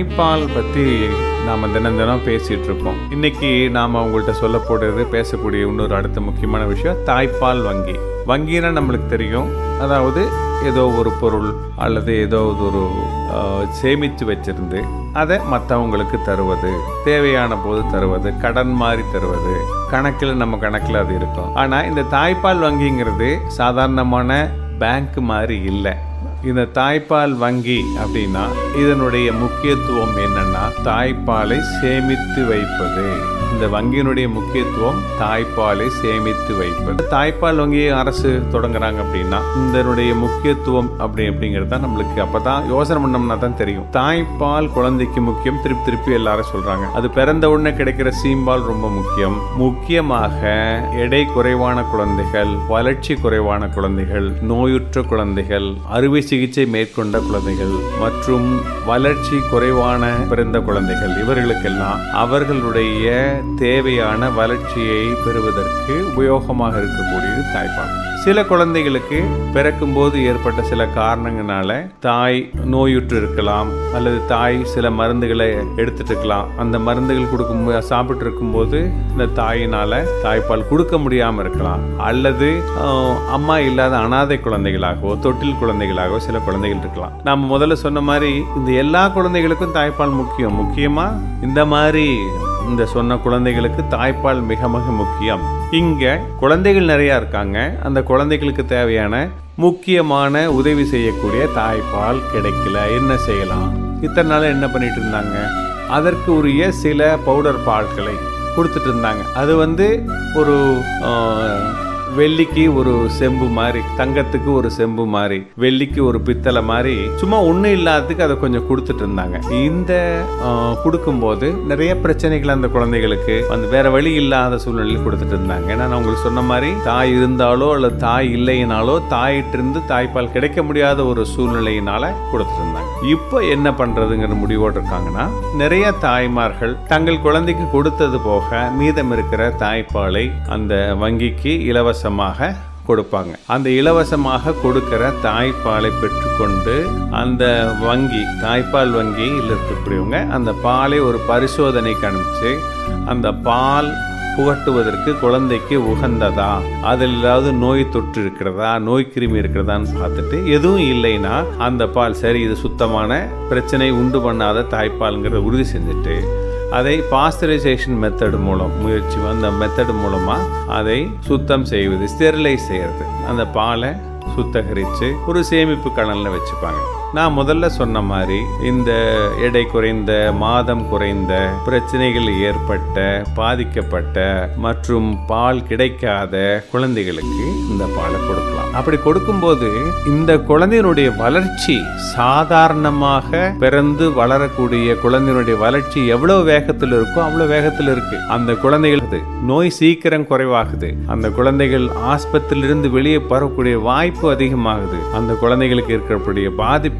தாய்ப்பால் பற்றி நாம் தினம் தினம் பேசிகிட்டு இருக்கோம். நாம் உங்கள்கிட்ட சொல்ல போடுறது பேசக்கூடிய இன்னொரு அடுத்த முக்கியமான விஷயம் தாய்ப்பால் வங்கி. வங்கினா நம்மளுக்கு தெரியும். அதாவது ஏதோ ஒரு பொருள் அல்லது ஏதோ ஒரு சேமித்து வச்சிருந்து அதை மற்றவங்களுக்கு தருவது தேவையான போது தருவது கடன் மாதிரி தருவது கணக்கில் நம்ம கணக்கில் அது இருக்கும். ஆனால் இந்த தாய்ப்பால் வங்கிங்கிறது சாதாரணமான பேங்க் மாதிரி இல்லை. இந்த தாய்ப்பால் வங்கி அப்படின்னா இதனுடைய முக்கியத்துவம் என்னன்னா தாய்ப்பாலை சேமித்து வைப்பது. இந்த வங்கியினுடைய முக்கியத்துவம் தாய்ப்பாலை சேமித்து வைப்பது. தாய்ப்பால் வங்கியை அரசு தொடங்குறாங்க அப்படின்னா இதனுடைய முக்கியத்துவம் அப்படி அப்படிங்கிறது தான் நம்மளுக்கு அப்பதான் யோசனை பண்ணோம்னா தான் தெரியும். தாய்ப்பால் குழந்தைக்கு முக்கியம் திருப்பி திருப்பி எல்லாரும் சொல்றாங்க. அது பிறந்த உடனே கிடைக்கிற சீம்பால் ரொம்ப முக்கியம். முக்கியமாக எடை குறைவான குழந்தைகள் வளர்ச்சி குறைவான குழந்தைகள் நோயுற்ற குழந்தைகள் அறுவை சிகிச்சை மேற்கொண்ட குழந்தைகள் மற்றும் வளர்ச்சி குறைவான பிறந்த குழந்தைகள் இவர்களுக்கெல்லாம் அவர்களுடைய தேவையான வளர்ச்சியை பெறுவதற்கு உபயோகமாக இருக்கக்கூடியது தாய்ப்பால். சில குழந்தைகளுக்கு பிறக்கும்போது ஏற்பட்ட சில காரணங்களால தாய் நோயுற்று இருக்கலாம் அல்லது தாய் சில மருந்துகளை எடுத்துட்டு இருக்கலாம் அந்த மருந்துகள் கொடுக்கும் சாப்பிட்டு இருக்கும்போது இந்த தாயினால தாய்ப்பால் கொடுக்க முடியாம இருக்கலாம். அல்லது அம்மா இல்லாத அனாதை குழந்தைகளாகவோ தொட்டில் குழந்தைகளாகவோ சில குழந்தைகள் இருக்கலாம். நாம முதல்ல சொன்ன மாதிரி இந்த எல்லா குழந்தைகளுக்கும் தாய்ப்பால் முக்கியம். முக்கியமா இந்த மாதிரி இந்த சொன்ன குழந்தைகளுக்கு தாய்ப்பால் மிக மிக முக்கியம். இங்க குழந்தைகள் நிறைய இருக்காங்க. அந்த குழந்தைகளுக்கு தேவையான முக்கியமான உதவி செய்யக்கூடிய தாய்ப்பால் கிடைக்கல. என்ன செய்யலாம்? இத்தனை நாள் என்ன பண்ணிட்டு இருந்தாங்க? அதற்கு உரிய சில பவுடர் பால்களை கொடுத்துட்டு இருந்தாங்க. அது வந்து ஒரு வெள்ளிக்கு ஒரு செம்பு மாதிரி தங்கத்துக்கு ஒரு செம்பு மாதிரி வெள்ளிக்கு ஒரு பித்தளை மாதிரி சும்மா ஒன்றும் இல்லாததுக்கு அதை கொஞ்சம் கொடுத்துட்டு இருந்தாங்க. இந்த கொடுக்கும்போது நிறைய பிரச்சனைகள் அந்த குழந்தைகளுக்கு அந்த வேற வழி இல்லாத சூழ்நிலையில் கொடுத்துட்டு இருந்தாங்க. ஏன்னா நான் உங்களுக்கு சொன்ன மாதிரி தாய் இருந்தாலோ அல்லது தாய் இல்லைனாலோ தாயிட்டிருந்து தாய்ப்பால் கிடைக்க முடியாத ஒரு சூழ்நிலையினால கொடுத்துட்டு இருந்தாங்க. இப்போ என்ன பண்றதுங்கிற முடிவோடு இருக்காங்கன்னா நிறைய தாய்மார்கள் தங்கள் குழந்தைக்கு கொடுத்தது போக மீதம் இருக்கிற தாய்ப்பாலை அந்த வங்கிக்கு இலவசமாக கொடுப்பாங்க. அந்த இலவசமாக கொடுக்கிற தாய்ப்பாலை பெற்றுக்கொண்டு அந்த வங்கி தாய்ப்பால் வங்கியில் இருக்கக்கூடியவங்க அந்த பாலை ஒரு பரிசோதனைக்கு அனுப்பிச்சு அந்த பால் புகட்டுவதற்கு குழந்தைக்கு உகந்ததா? அதில் ஏதாவது நோய் தொற்று இருக்கிறதா? நோய் கிருமி இருக்கிறதான்னு பார்த்துட்டு எதுவும் இல்லைன்னா அந்த பால் சரி இது சுத்தமான பிரச்சனை உண்டு பண்ணாத தாய்ப்பால்ங்கிறத உறுதி செஞ்சுட்டு அதை பாஸ்டரைசேஷன் மெத்தட் மூலம் முயற்சி அந்த மெத்தட் மூலமாக அதை சுத்தம் செய்வது ஸ்டெரிலைஸ் செய்கிறது அந்த பாலை சுத்தகரித்து ஒரு சேமிப்பு கலனில் வச்சுப்பாங்க. நான் முதல்ல சொன்ன மாதிரி இந்த எடை குறைந்த மாதம் குறைந்த பிரச்சனைகள் ஏற்பட்ட பாதிக்கப்பட்ட மற்றும் பால் கிடைக்காத குழந்தைகளுக்கு இந்த பாலை கொடுக்கலாம். அப்படி கொடுக்கும்போது இந்த குழந்தையினுடைய வளர்ச்சி சாதாரணமாக பிறந்து வளரக்கூடிய குழந்தையினுடைய வளர்ச்சி எவ்வளவு வேகத்தில் இருக்கோ அவ்வளவு வேகத்தில் இருக்கு. அந்த குழந்தைகளுக்கு நோய் சீக்கிரம் குறைவாகுது. அந்த குழந்தைகள் ஆஸ்பத்திரியிலிருந்து வெளியே பரவக்கூடிய வாய்ப்பு அதிகமாகுது. அந்த குழந்தைகளுக்கு இருக்கக்கூடிய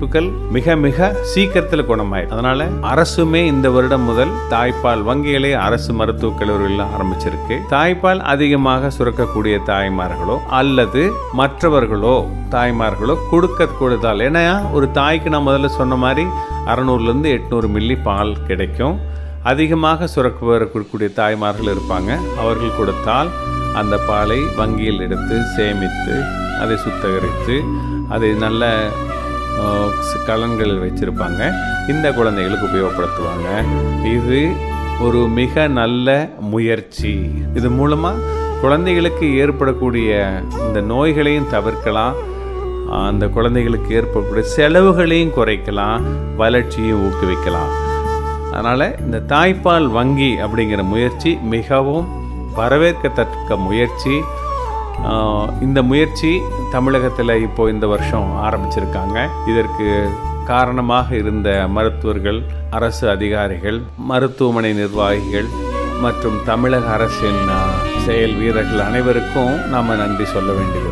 பாதிப்புகள் மிக மிக சீக்கிரத்தில் குணமாயிடும். அதனால அரசுமே இந்த வருடம் முதல் தாய்ப்பால் வங்கிகளை அரசு மருத்துவக் கல்லூரிகள் ஆரம்பிச்சிருக்கு. தாய்ப்பால் அதிகமாக சுரக்கக்கூடிய தாய்மார்களோ அல்லது மற்றவர்களோ தாய்மார்களோ கொடுக்க கொடுத்தால் ஏன்னா ஒரு தாய்க்கு நான் முதல்ல சொன்ன மாதிரி அறநூறுலேருந்து எட்நூறு மில்லி பால் கிடைக்கும். அதிகமாக சுரக்க வரக்கூடிய தாய்மார்கள் இருப்பாங்க. அவர்கள் கொடுத்தால் அந்த பாலை வங்கியில் எடுத்து சேமித்து அதை சுத்தகரித்து அதை நல்ல கலன்களில் வச்சுருப்பாங்க இந்த குழந்தைகளுக்கு உபயோகப்படுத்துவாங்க. இது ஒரு மிக நல்ல முயற்சி. இது மூலமாக குழந்தைகளுக்கு ஏற்படக்கூடிய இந்த நோய்களையும் தவிர்க்கலாம். அந்த குழந்தைகளுக்கு ஏற்படக்கூடிய செலவுகளையும் குறைக்கலாம். வளர்ச்சியும் ஊக்குவிக்கலாம். அதனால் இந்த தாய்ப்பால் வங்கி அப்படிங்கிற முயற்சி மிகவும் வரவேற்கத்தக்க முயற்சி. இந்த முயற்சி தமிழகத்தில் இப்போ இந்த வருஷம் ஆரம்பிச்சிருக்காங்க. இதற்கு காரணமாக இருந்த மருத்துவர்கள் அரசு அதிகாரிகள் மருத்துவமனை நிர்வாகிகள் மற்றும் தமிழக அரசின் செயல் வீரர்கள் அனைவருக்கும் நாம் நன்றி சொல்ல வேண்டியது